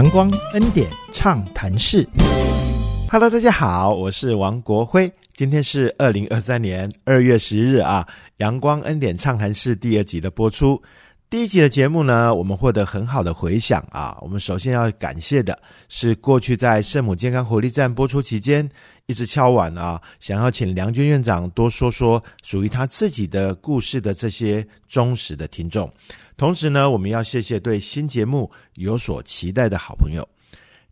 阳光恩典畅谈室，Hello，大家好，我是王国辉，今天是二零二三年二月十日啊，阳光恩典畅谈室第二集的播出。第一集的节目呢，我们获得很好的回响啊。我们首先要感谢的是过去在圣母健康活力站播出期间一直敲碗啊，想要请梁军院长多说说属于他自己的故事的这些忠实的听众。同时呢，我们要谢谢对新节目有所期待的好朋友。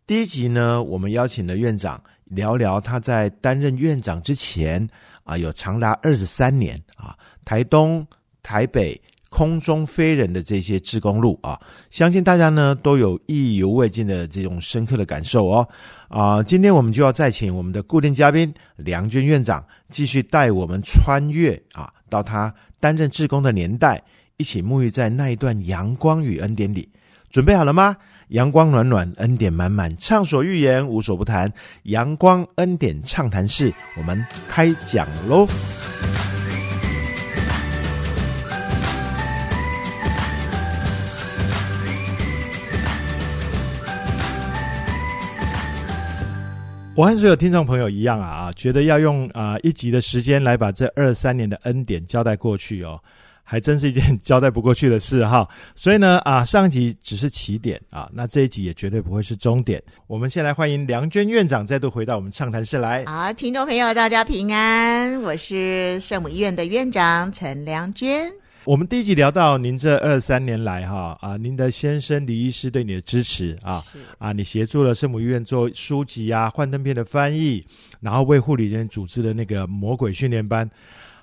第一集呢，我们邀请了院长聊聊他在担任院长之前啊，有长达二十三年啊，台东、台北空中飞人的这些志工路啊，相信大家呢都有意犹未尽的这种深刻的感受哦。啊，今天我们就要再请我们的固定嘉宾梁军院长继续带我们穿越啊，到他担任志工的年代。一起沐浴在那一段阳光与恩典里，准备好了吗？阳光暖暖，恩典满满，畅所欲言，无所不谈。阳光恩典畅谈室，我们开讲喽！我和所有听众朋友一样啊啊，觉得要用啊一集的时间来把这二三年的恩典交代过去哦。还真是一件交代不过去的事哈，所以呢啊，上一集只是起点啊，那这一集也绝对不会是终点。我们先来欢迎梁娟院长再度回到我们畅谈室来。好，听众朋友大家平安，我是圣母医院的院长陈良娟。我们第一集聊到您这二三年来哈啊，您的先生李医师对你的支持啊啊，你协助了圣母医院做书籍啊、幻灯片的翻译，然后为护理人组织的那个魔鬼训练班。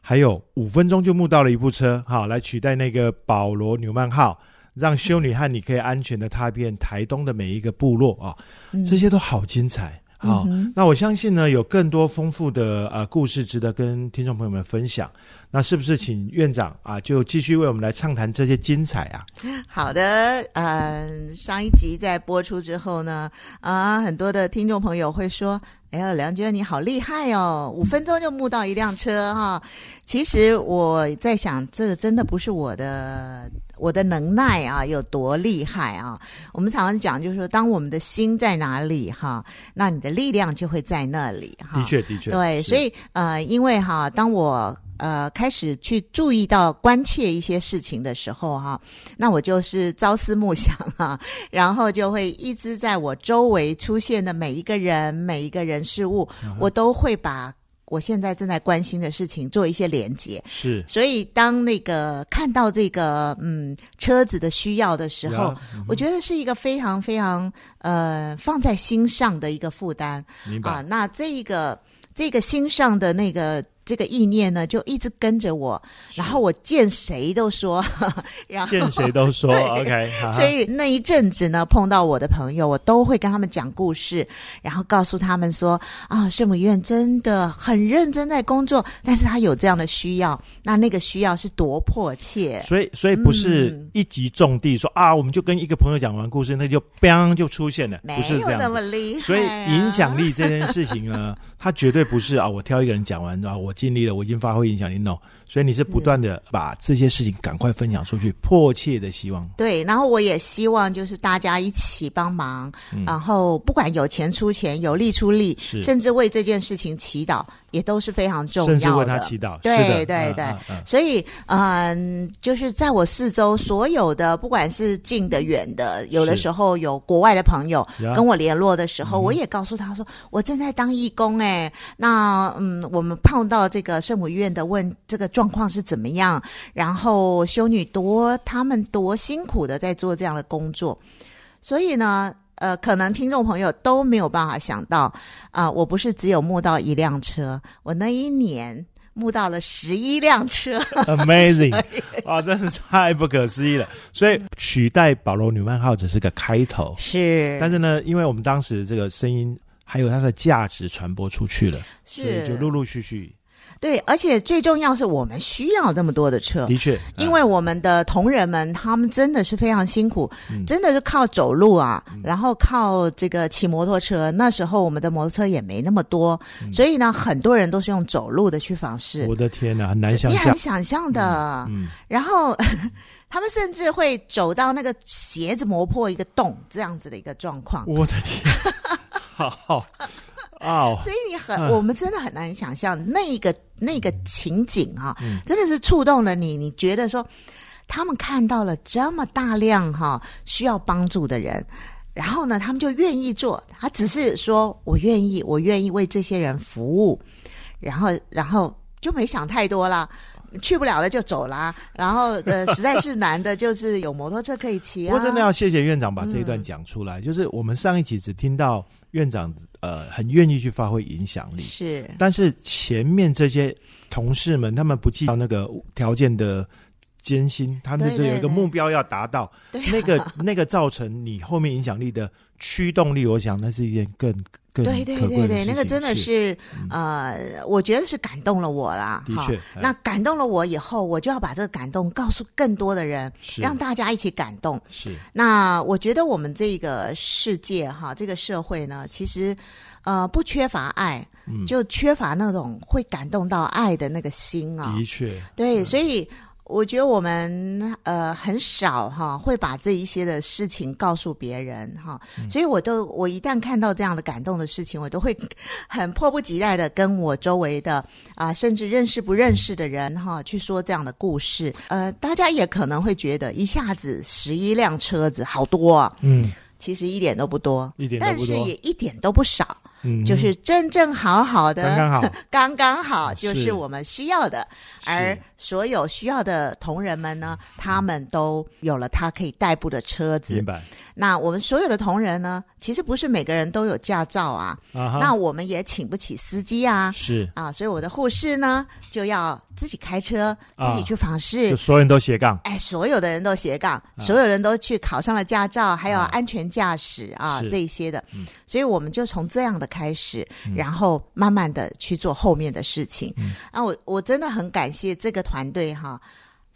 还有五分钟就募到了一部车，好来取代那个保罗纽曼号，让修女和你可以安全的踏遍台东的每一个部落啊，这些都好精彩啊！那我相信呢，有更多丰富的呃故事值得跟听众朋友们分享。那是不是请院长啊，就继续为我们来畅谈这些精彩啊？好的，嗯，上一集在播出之后呢，啊，很多的听众朋友会说。哎呀，梁娟你好厉害哦！五分钟就募到一辆车哈。其实我在想，这个真的不是我的我的能耐啊，有多厉害啊？我们常常讲，就是说，当我们的心在哪里哈，那你的力量就会在那里哈。的确，的确，对，所以呃，因为哈，当我。呃，开始去注意到关切一些事情的时候，哈，那我就是朝思暮想哈，然后就会一直在我周围出现的每一个人、每一个人事物，我都会把我现在正在关心的事情做一些连接。是，所以当那个看到这个嗯车子的需要的时候，我觉得是一个非常非常呃放在心上的一个负担。啊，那这一个这个心上的那个。这个意念呢，就一直跟着我，然后我见谁都说，然后见谁都说，OK。所以那一阵子呢，碰到我的朋友，我都会跟他们讲故事，然后告诉他们说啊，圣母医院真的很认真在工作，但是他有这样的需要，那那个需要是多迫切。所以，所以不是一击中地，说啊，我们就跟一个朋友讲完故事，那就 bang 就出现了，不是这样子。所以影响力这件事情呢，它绝对不是啊，我挑一个人讲完啊，我。尽力了，我已经发挥影响力，no。所以你是不断的把这些事情赶快分享出去，迫切的希望。对，然后我也希望就是大家一起帮忙，然后不管有钱出钱，有力出力，甚至为这件事情祈祷，也都是非常重要的。甚至为他祈祷，对对对。所以，嗯，就是在我四周所有的，不管是近的远的，有的时候有国外的朋友跟我联络的时候，我也告诉他说，我正在当义工，哎，那嗯，我们碰到这个圣母医院的问这个。状况是怎么样？然后修女多，他们多辛苦的在做这样的工作，所以呢，呃，可能听众朋友都没有办法想到啊，我不是只有募到一辆车，我那一年募到了十一辆车，Amazing！啊，真是太不可思议了。所以取代保罗·纽曼号只是个开头，是。但是呢，因为我们当时这个声音还有它的价值传播出去了，所以就陆陆续续。对，而且最重要是我们需要那么多的车，的确，因为我们的同仁们他们真的是非常辛苦，真的是靠走路啊，然后靠这个骑摩托车。那时候我们的摩托车也没那么多，所以呢，很多人都是用走路的去访视。我的天哪，很难想象，你很想象的。然后他们甚至会走到那个鞋子磨破一个洞这样子的一个状况。我的天，好。哦，所以你很，我们真的很难想象那个那个情景啊，真的是触动了你。你觉得说，他们看到了这么大量哈需要帮助的人，然后呢，他们就愿意做。他只是说我愿意，我愿意为这些人服务，然后然后就没想太多了。去不了的就走啦，然后呃，实在是难的，就是有摩托车可以骑啊。我真的要谢谢院长把这一段讲出来。就是我们上一集只听到院长呃很愿意去发挥影响力，是，但是前面这些同事们他们不计较那个条件的艰辛，他们就有一个目标要达到，那个那个造成你后面影响力的驱动力，我想那是一件更更。对对对对，那个真的是呃，我觉得是感动了我啦。的确，那感动了我以后，我就要把这个感动告诉更多的人，让大家一起感动。是。那我觉得我们这个世界哈，这个社会呢，其实呃不缺乏爱，就缺乏那种会感动到爱的那个心啊。的确。对，所以。我觉得我们呃很少哈会把这一些的事情告诉别人哈，所以我都我一旦看到这样的感动的事情，我都会很迫不及待的跟我周围的啊甚至认识不认识的人哈去说这样的故事。呃，大家也可能会觉得一下子十一辆车子好多啊，嗯，其实一点都不多，一点但是也一点都不少。就是正正好好的，刚刚好，刚刚好，就是我们需要的。而所有需要的同仁们呢，他们都有了他可以代步的车子。明白。那我们所有的同仁呢，其实不是每个人都有驾照啊。啊那我们也请不起司机啊。是。啊，所以我的护士呢，就要自己开车，自己去访视。就所有人都斜杠。哎，所有的人都斜杠，所有人都去考上了驾照，还有安全驾驶啊这一些的。嗯。所以我们就从这样的。开始，然后慢慢的去做后面的事情。啊，我我真的很感谢这个团队哈。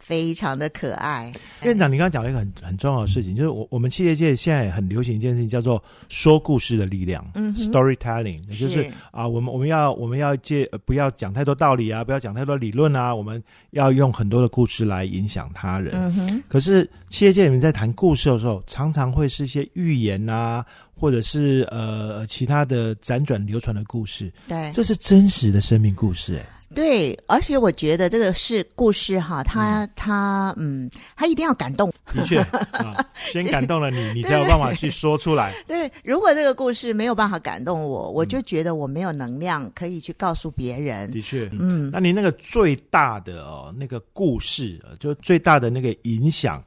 非常的可爱，院长，你刚刚讲了一个很很重要的事情，就是我我们企业界现在很流行一件事情，叫做说故事的力量，嗯，storytelling，就是啊，我们我们要我们要借不要讲太多道理啊，不要讲太多理论啊，我们要用很多的故事来影响他人。嗯哼，可是企业界里面在谈故事的时候，常常会是一些寓言啊，或者是呃其他的辗转流传的故事。对，这是真实的生命故事，哎。对，而且我觉得这个是故事哈，他他嗯，他一定要感动。的确，先感动了你，你才有办法去说出来。对，如果这个故事没有办法感动我，我就觉得我没有能量可以去告诉别人。的确，嗯，那你那个最大的哦，那个故事，就最大的那个影响，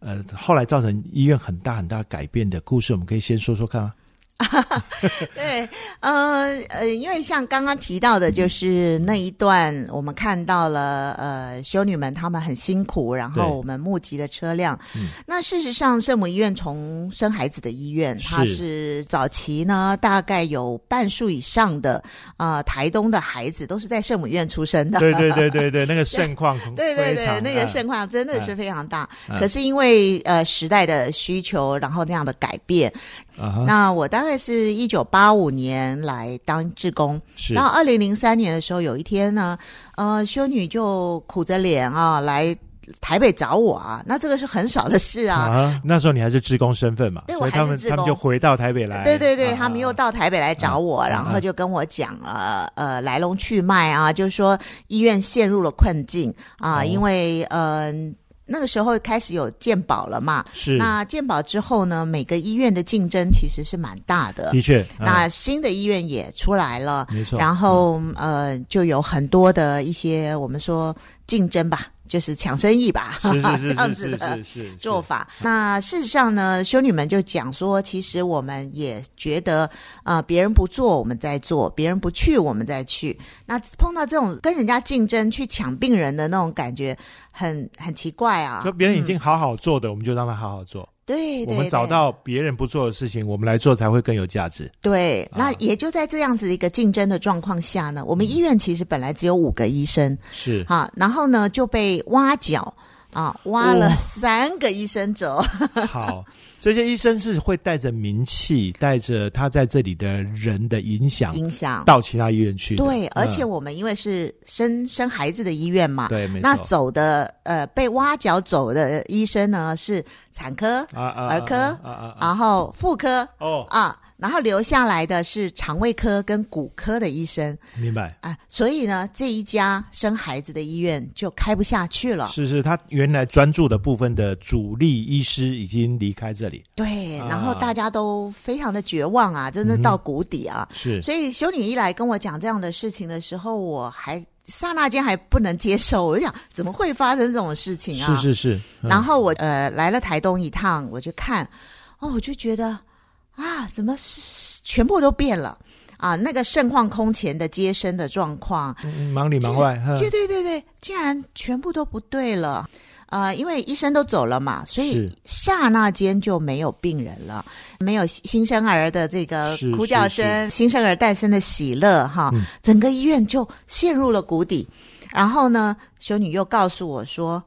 呃，后来造成医院很大很大改变的故事，我们可以先说说看啊。对，呃呃，因为像刚刚提到的，就是那一段，我们看到了，呃，修女们她们很辛苦，然后我们募集的车辆。那事实上，圣母医院从生孩子的医院，它是早期呢，大概有半数以上的啊，台东的孩子都是在圣母医院出生的。对对对对对，那个盛况，对对对，那个盛况真的是非常大。可是因为呃时代的需求，然后那样的改变。那我大概是一九八五年来当志工，是。然后二零零三年的时候，有一天呢，呃，修女就苦着脸啊来台北找我啊，那这个是很少的事啊。那时候你还是志工身份嘛，所以他们他们就回到台北来。对对对，他们又到台北来找我，然后就跟我讲了呃来龙去脉啊，就是说医院陷入了困境啊，因为嗯。那个时候开始有健保了嘛？是。那健保之后呢？每个医院的竞争其实是蛮大的。的确。那新的医院也出来了。没错。然后呃，就有很多的一些我们说竞争吧。就是抢生意吧，这样子的做法。那事实上呢，修女们就讲说，其实我们也觉得啊，别人不做，我们在做；别人不去，我们再去。那碰到这种跟人家竞争去抢病人的那种感觉，很很奇怪啊。说别人已经好好做的，我们就让他好好做。对，我们找到别人不做的事情，我们来做才会更有价值。对，那也就在这样子一个竞争的状况下呢，我们医院其实本来只有五个医生，是哈，然后呢就被挖角啊，挖了三个医生走。好。这些医生是会带着名气，带着他在这里的人的影响，影响到其他医院去。对，而且我们因为是生生孩子的医院嘛，对，那走的呃被挖角走的医生呢是产科、儿科，然后妇科哦啊。然后留下来的是肠胃科跟骨科的医生，明白啊？所以呢，这一家生孩子的医院就开不下去了。是是，他原来专注的部分的主力医师已经离开这里。对，然后大家都非常的绝望啊，真的到谷底啊。是，所以修女一来跟我讲这样的事情的时候，我还刹那间还不能接受，我就想怎么会发生这种事情啊？是是是。然后我呃来了台东一趟，我就看，哦，我就觉得。啊，怎么是全部都变了啊？那个盛况空前的接生的状况，忙里忙外，对对对对，竟然全部都不对了。呃，因为医生都走了嘛，所以刹那间就没有病人了，没有新生儿的这个哭叫声，新生儿诞生的喜乐，哈，整个医院就陷入了谷底。然后呢，修女又告诉我说：“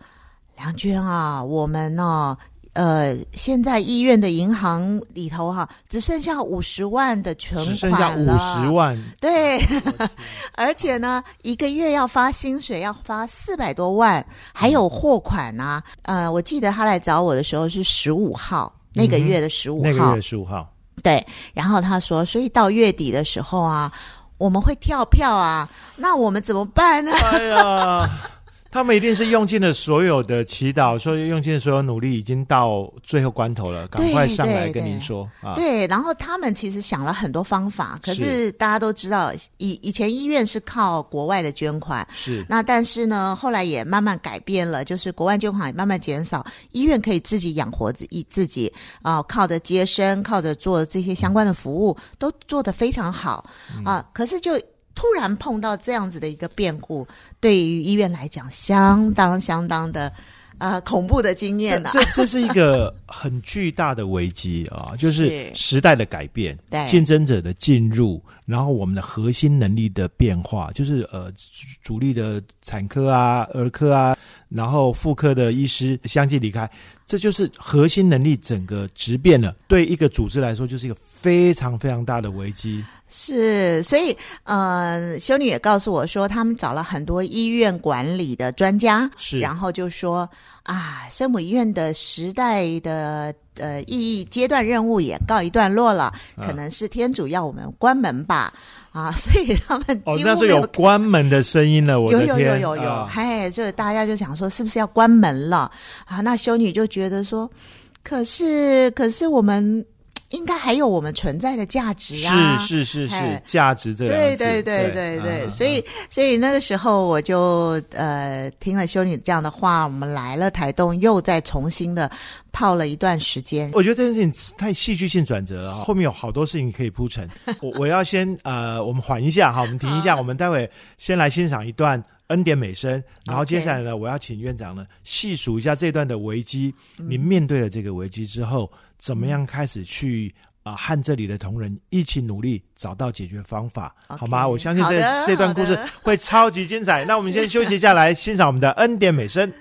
梁娟啊，我们呢。”呃，现在医院的银行里头哈，只剩下五十万的存款了。剩下五十万，对，而且呢，一个月要发薪水要发四百多万，还有货款啊。呃，我记得他来找我的时候是十五号，那个月的十五号，那个月十五号。对，然后他说，所以到月底的时候啊，我们会跳票啊，那我们怎么办呢？哎呀。他们一定是用尽了所有的祈祷，说用尽所有努力，已经到最后关头了，赶快上来跟您说啊！对，然后他们其实想了很多方法，可是大家都知道，以以前医院是靠国外的捐款，是那但是呢，后来也慢慢改变了，就是国外捐款也慢慢减少，医院可以自己养活自自己啊，靠着接生，靠着做这些相关的服务，都做得非常好啊，可是就。突然碰到这样子的一个变故，对于医院来讲，相当相当的呃恐怖的经验呢。这这是一个很巨大的危机啊，就是时代的改变，竞争者的进入，然后我们的核心能力的变化，就是呃主力的产科啊、儿科啊，然后妇科的医师相继离开。这就是核心能力整个质变了，对一个组织来说，就是一个非常非常大的危机。是，所以呃，修女也告诉我说，他们找了很多医院管理的专家，是，然后就说啊，圣母医院的时代的呃意义阶段任务也告一段落了，可能是天主要我们关门吧。啊，所以他们哦，那是有关门的声音了。我的天，有有有有有，嗨，就大家就想说，是不是要关门了？啊，那修女就觉得说，可是可是我们。应该还有我们存在的价值啊！是是是是，价值这对对对对对，所以所以那个时候我就呃听了修女这样的话，我们来了台东，又再重新的泡了一段时间。我觉得这件事情太戏剧性转折了，后面有好多事情可以铺陈。我我要先呃，我们缓一下哈，我们停一下，我们待会先来欣赏一段恩典美声，然后接下来呢，我要请院长呢细数一下这段的危机。您面对了这个危机之后。怎么样开始去啊和这里的同仁一起努力找到解决方法，好吗？我相信这这段故事会超级精彩。那我们先休息下来，欣赏我们的恩典美声。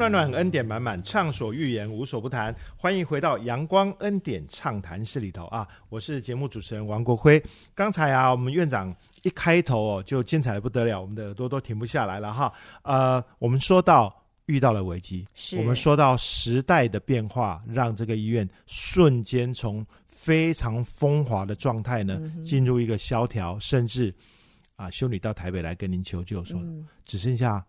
暖暖，恩典满满，畅所欲言，无所不谈。欢迎回到阳光恩典畅谈室里头啊！我是节目主持人王国辉。刚才啊，我们院长一开头哦，就精彩的不得了，我们的耳朵都停不下来了哈。呃，我们说到遇到了危机，我们说到时代的变化，让这个医院瞬间从非常风华的状态呢，进入一个萧条，甚至啊，修女到台北来跟您求救，说只剩下。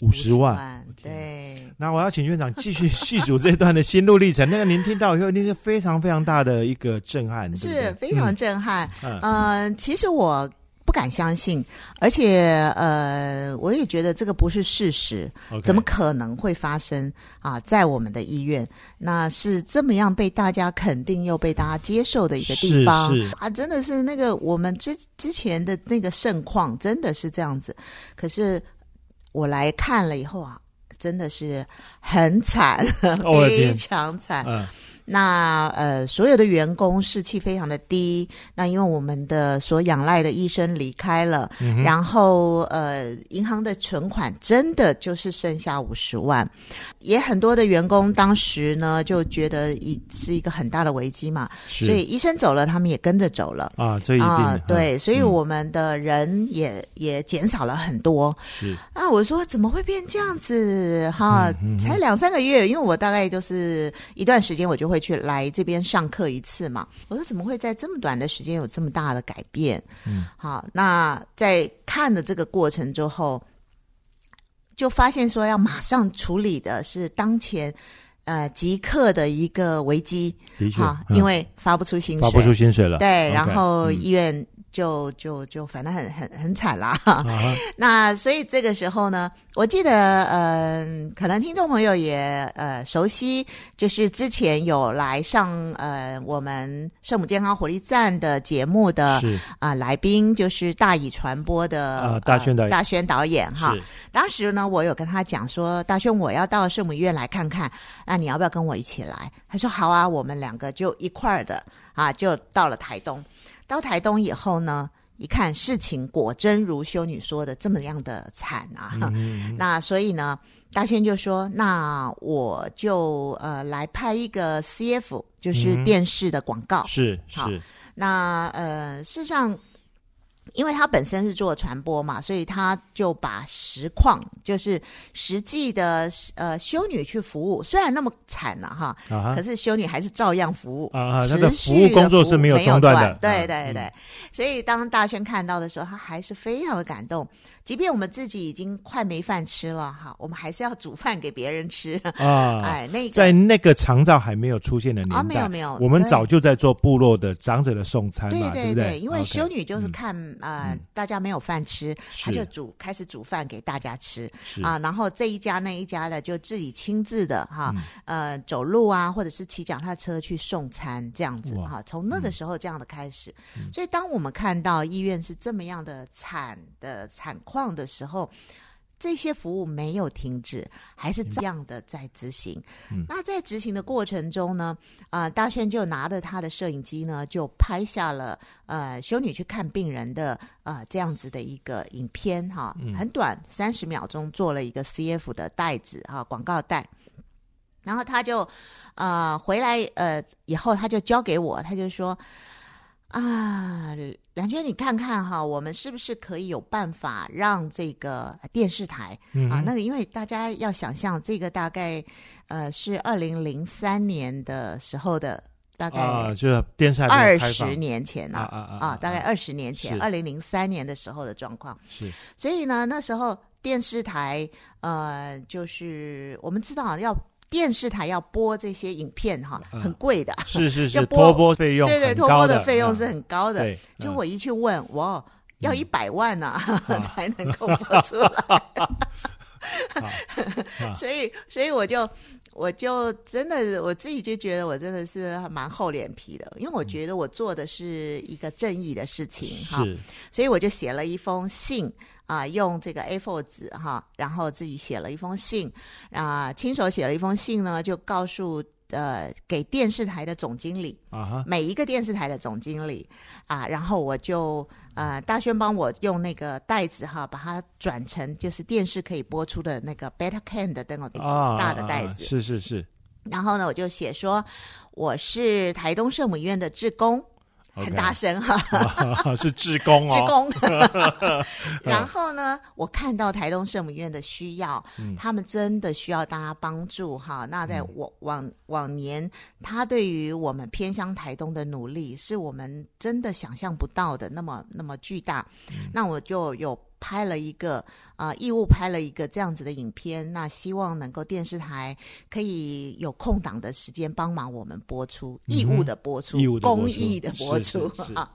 五十万，对。那我要请院长继续 细数这段的心路历程。那个您听到以后，一定是非常非常大的一个震撼，是非常震撼。嗯，其实我不敢相信，而且呃，我也觉得这个不是事实，怎么可能会发生啊？在我们的医院，那是这么样被大家肯定又被大家接受的一个地方啊！真的是那个我们之之前的那个盛况，真的是这样子。可是。我来看了以后啊，真的是很惨，非常惨。那呃，所有的员工士气非常的低。那因为我们的所仰赖的医生离开了，然后呃，银行的存款真的就是剩下五十万。也很多的员工当时呢就觉得一是一个很大的危机嘛，所以医生走了，他们也跟着走了啊。这一定对，所以我们的人也也减少了很多。是啊，我说怎么会变这样子？哈，才两三个月，因为我大概就是一段时间，我就会。会去来这边上课一次嘛？我说怎么会在这么短的时间有这么大的改变？嗯，好，那在看的这个过程之后，就发现说要马上处理的是当前呃即刻的一个危机，的确，因为发不出薪水，发不出薪水了，对，然后医院。就就就反正很很很惨啦，那所以这个时候呢，我记得嗯，可能听众朋友也呃熟悉，就是之前有来上呃我们圣母健康活力站的节目的啊来宾，就是大乙传播的啊大宣导大宣导演哈。当时呢，我有跟他讲说，大宣我要到圣母医院来看看，那你要不要跟我一起来？他说好啊，我们两个就一块儿的啊，就到了台东。到台东以后呢，一看事情果真如修女说的这么样的惨啊，那所以呢，大轩就说：“那我就呃来拍一个 CF，就是电视的广告。”是是。那呃，事实上。因为他本身是做传播嘛，所以他就把实况，就是实际的呃修女去服务，虽然那么惨了哈，可是修女还是照样服务啊，他的服务工作是没有中断的。对对对，所以当大轩看到的时候，他还是非常的感动。即便我们自己已经快没饭吃了哈，我们还是要煮饭给别人吃啊。哎，那个在那个长照还没有出现的年代，没有没有，我们早就在做部落的长者的送餐嘛，对不对？因为修女就是看。啊，大家没有饭吃，他就煮开始煮饭给大家吃啊。然后这一家那一家的就自己亲自的哈，呃，走路啊，或者是骑脚踏车去送餐这样子哈。从那个时候这样的开始，所以当我们看到医院是这么样的惨的惨况的时候。这些服务没有停止，还是这样的在执行。那在执行的过程中呢，啊，大轩就拿着他的摄影机呢，就拍下了呃修女去看病人的呃这样子的一个影片哈，很短，三十秒钟，做了一个 CF 的袋子哈，广告袋。然后他就呃回来呃以后，他就交给我，他就说。啊，梁娟，你看看哈，我们是不是可以有办法让这个电视台啊？那个，因为大家要想象，这个大概呃是二零零三年的时候的，大概啊，就是电视台二十年前啊啊啊，大概二十年前，二零零三年的时候的状况是。所以呢，那时候电视台呃，就是我们知道要。电视台要播这些影片哈，很贵的，是是是，要播费用对对，托播的费用是很高的。就我一去问，哇，要一百万呢 才能够播出来。所以，所以我就我就真的我自己就觉得我真的是蛮厚脸皮的，因为我觉得我做的是一个正义的事情哈，所以我就写了一封信。啊，用这个 A4 纸哈，然后自己写了一封信。啊，亲手写了一封信呢，就告诉呃给电视台的总经理啊哈，每一个电视台的总经理啊，然后我就呃大轩帮我用那个袋子哈，把它转成就是电视可以播出的那个 Beta Can 的那种啊大的袋子，是是是，然后呢，我就写说我是台东圣母医院的志工。很大声哈，是志工哦，志工。然后呢，我看到台东圣母院的需要，他们真的需要大家帮助哈。那在往往往年，他对于我们偏乡台东的努力，是我们真的想象不到的，那么那么巨大。那我就有。拍了一个啊，义务拍了一个这样子的影片，那希望能够电视台可以有空档的时间帮忙我们播出义务的播出，公益的播出啊。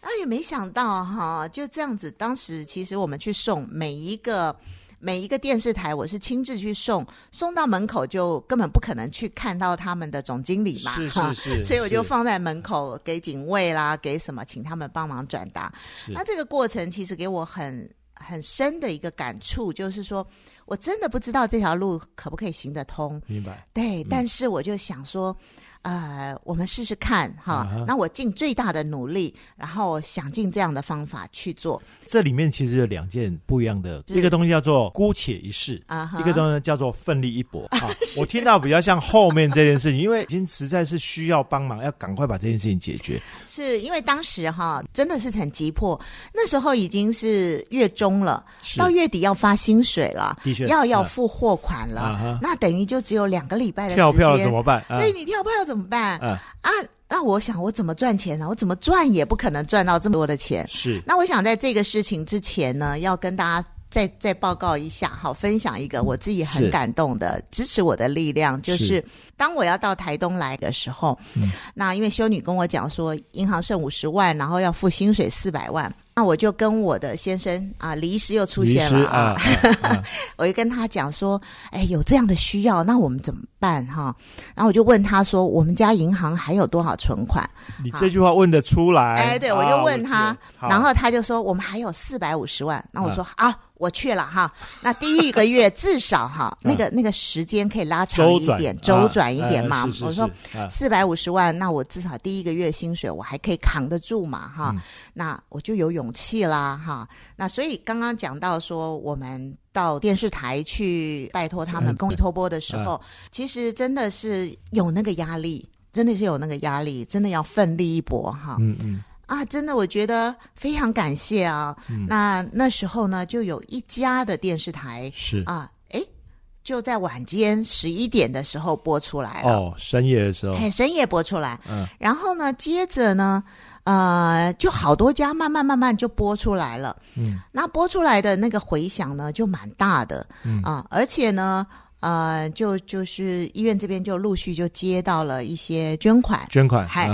那也 没想到哈，就这样子，当时其实我们去送每一个每一个电视台，我是亲自去送，送到门口就根本不可能去看到他们的总经理嘛，是是是，所以我就放在门口给警卫啦，给什么，请他们帮忙转达。那这个过程其实给我很。很深的一个感触，就是说我真的不知道这条路可不可以行得通。明白？对，但是我就想说。呃，我们试试看哈。那我尽最大的努力，然后想尽这样的方法去做。这里面其实有两件不一样的，一个东西叫做姑且一试啊，一个东西叫做奋力一搏啊。我听到比较像后面这件事情，因为已经实在是需要帮忙，要赶快把这件事情解决。是因为当时哈真的是很急迫，那时候已经是月中了，到月底要发薪水了，的确要要付货款了，那等于就只有两个礼拜的跳票怎么办？对你跳票。怎么办？啊，那我想我怎么赚钱呢？我怎么赚也不可能赚到这么多的钱。是，那我想在这个事情之前呢，要跟大家再再报告一下，好，分享一个我自己很感动的支持我的力量，就是当我要到台东来的时候，那因为修女跟我讲说，银行剩五十万，然后要付薪水四百万。那我就跟我的先生啊，李医师又出现了啊，我就跟他讲说，哎，有这样的需要，那我们怎么办哈？然后我就问他说，我们家银行还有多少存款？你这句话问得出来？哎，对，我就问他，然后他就说，我们还有四百五十万。那我说啊。我去了哈，那第一个月至少哈，那个那个时间可以拉长一点，周转一点嘛。我说四百五十万，那我至少第一个月薪水我还可以扛得住嘛哈。那我就有勇气啦哈。那所以刚刚讲到说，我们到电视台去拜托他们公益托播的时候，其实真的是有那个压力，真的是有那个压力，真的要奋力一搏哈。嗯嗯。啊，真的，我觉得非常感谢啊。那那时候呢，就有一家的电视台是啊，哎，就在晚间十一点的时候播出来了。哦，深夜的时候，哎，深夜播出来。嗯，然后呢，接着呢，呃，就好多家慢慢慢慢就播出来了。嗯，那播出来的那个回响呢，就蛮大的。嗯啊，而且呢。呃，就就是医院这边就陆续就接到了一些捐款，捐款。嗨，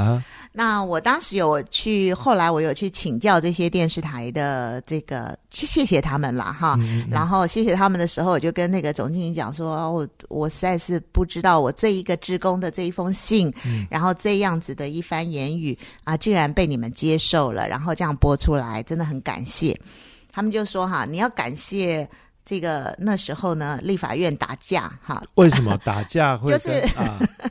那我当时有去，后来我有去请教这些电视台的这个，去谢谢他们啦，哈。然后谢谢他们的时候，我就跟那个总经理讲说，我我实在是不知道我这一个职工的这一封信，然后这样子的一番言语啊，竟然被你们接受了，然后这样播出来，真的很感谢。他们就说哈，你要感谢。这个那时候呢，立法院打架哈？为什么打架会？就是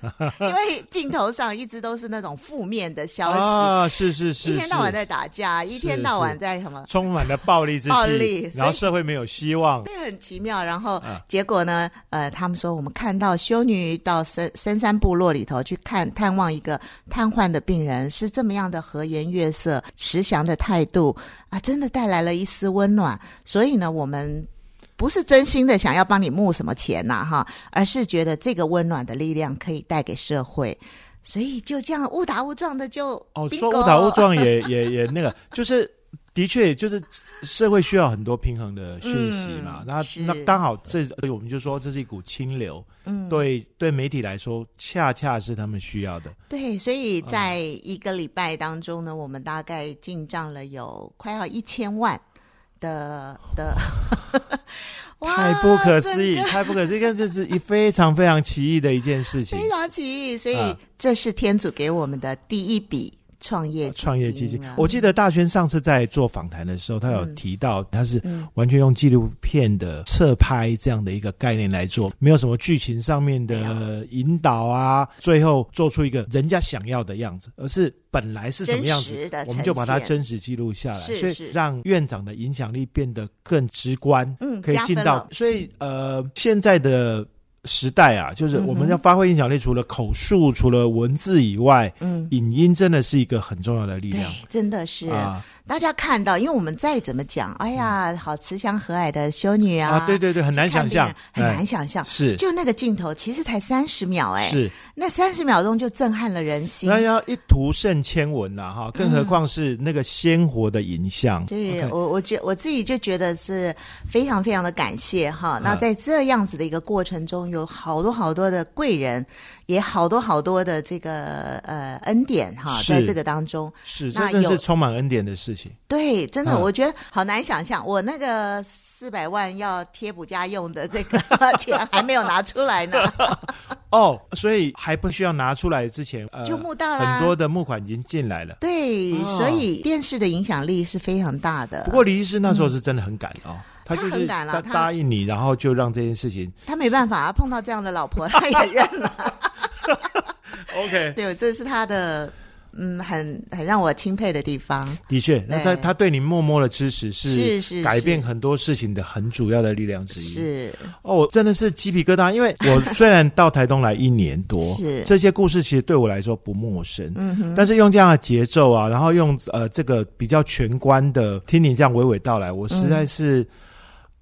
因为镜头上一直都是那种负面的消息啊，是是是，一天到晚在打架，一天到晚在什么？充满了暴力之暴力，然后社会没有希望，对，很奇妙。然后结果呢？呃，他们说我们看到修女到深深山部落里头去看探望一个瘫痪的病人，是这么样的和颜悦色、慈祥的态度啊，真的带来了一丝温暖。所以呢，我们。不是真心的想要帮你募什么钱呐，哈，而是觉得这个温暖的力量可以带给社会，所以就这样误打误撞的就哦，说误打误撞也 也也那个，就是的确就是社会需要很多平衡的讯息嘛，那那刚好这我们就说这是一股清流，嗯，对对媒体来说恰恰是他们需要的，对，所以在一个礼拜当中呢，我们大概进账了有快要一千万。的 的，太不可思议，太不可思议！看，这是一非常非常奇异的一件事情，非常奇异。所以这是天主给我们的第一笔创业创业基金。我记得大轩上次在做访谈的时候，他有提到他是完全用纪录片的侧拍这样的一个概念来做，没有什么剧情上面的引导啊，最后做出一个人家想要的样子，而是本来是什么样子，我们就把它真实记录下来，所以让院长的影响力变得更直观，嗯，可以进到。所以呃，现在的。时代啊，就是我们要发挥影响力，除了口述、除了文字以外，嗯，影音真的是一个很重要的力量，真的是。啊。大家看到，因为我们再怎么讲，哎呀，好慈祥和蔼的修女啊，对对对，很难想象，很难想象，是。就那个镜头，其实才三十秒，哎，是。那三十秒钟就震撼了人心。那要一图胜千文呐，哈，更何况是那个鲜活的影像。对，我我觉我自己就觉得是非常非常的感谢哈。那在这样子的一个过程中，有好多好多的贵人。也好多好多的这个呃恩典哈，在这个当中是，那真是充满恩典的事情。对，真的，我觉得好难想象，我那个四百万要贴补家用的这个 钱还没有拿出来呢。哦，所以还不需要拿出来之前，就募到了很多的募款已经进来了。对，所以电视的影响力是非常大的。不过李医师那时候是真的很赶哦。他就是他答应你，然后就让这件事情。他没办法，啊碰到这样的老婆，他也认了。OK，对，这是他的嗯，很很让我钦佩的地方。的确，那他他对你默默的支持是是改变很多事情的很主要的力量之一。是哦，真的是鸡皮疙瘩，因为我虽然到台东来一年多，是这些故事其实对我来说不陌生。嗯哼，但是用这样的节奏啊，然后用呃这个比较全观的听你这样娓娓道来，我实在是。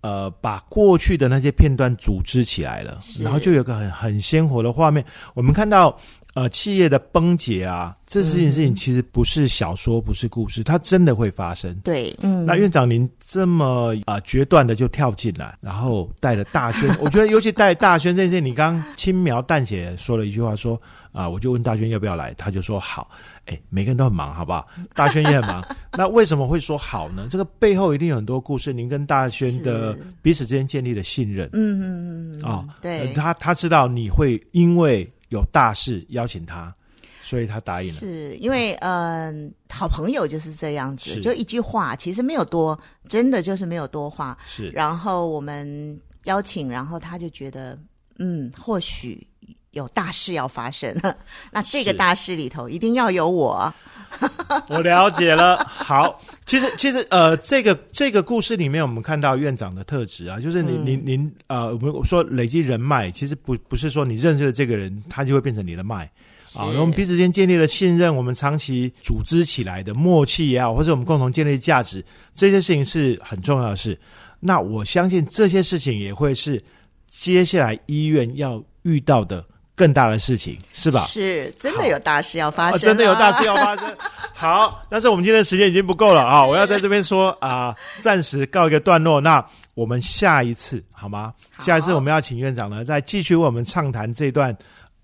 呃，把过去的那些片段组织起来了，然后就有个很很鲜活的画面。我们看到，呃，企业的崩解啊，这件事情其实不是小说，不是故事，它真的会发生。对，嗯。那院长您这么啊决断的就跳进来，然后带了大轩，我觉得尤其带大轩这件事，你刚轻描淡写说了一句话，说啊，我就问大轩要不要来，他就说好。哎，每个人都很忙，好不好？大轩也很忙。那为什么会说好呢？这个背后一定有很多故事。您跟大轩的彼此之间建立了信任。嗯嗯嗯。啊，对，他他知道你会因为有大事邀请他，所以他答应了。是因为嗯，好朋友就是这样子，就一句话，其实没有多，真的就是没有多话。是。然后我们邀请，然后他就觉得，嗯，或许。有大事要发生，那这个大事里头一定要有我。我了解了。好，其实其实呃，这个这个故事里面，我们看到院长的特质啊，就是您您您呃，我们说累积人脉，其实不不是说你认识了这个人，他就会变成你的脉啊。我们彼此间建立了信任，我们长期组织起来的默契也好，或者我们共同建立价值，这些事情是很重要的事。那我相信这些事情也会是接下来医院要遇到的。更大的事情是吧？是真的有大事要发生，真的有大事要发生。好，但是我们今天的时间已经不够了啊！我要在这边说啊，暂时告一个段落。那我们下一次好吗？下一次我们要请院长呢，再继续为我们畅谈这段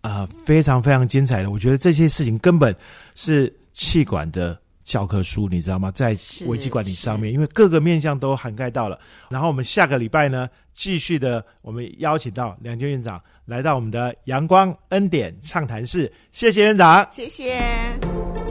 啊非常非常精彩的。我觉得这些事情根本是气管的教科书，你知道吗？在危机管理上面，因为各个面向都涵盖到了。然后我们下个礼拜呢，继续的我们邀请到梁娟院长。来到我们的阳光恩典畅谈室，谢谢院长，谢谢。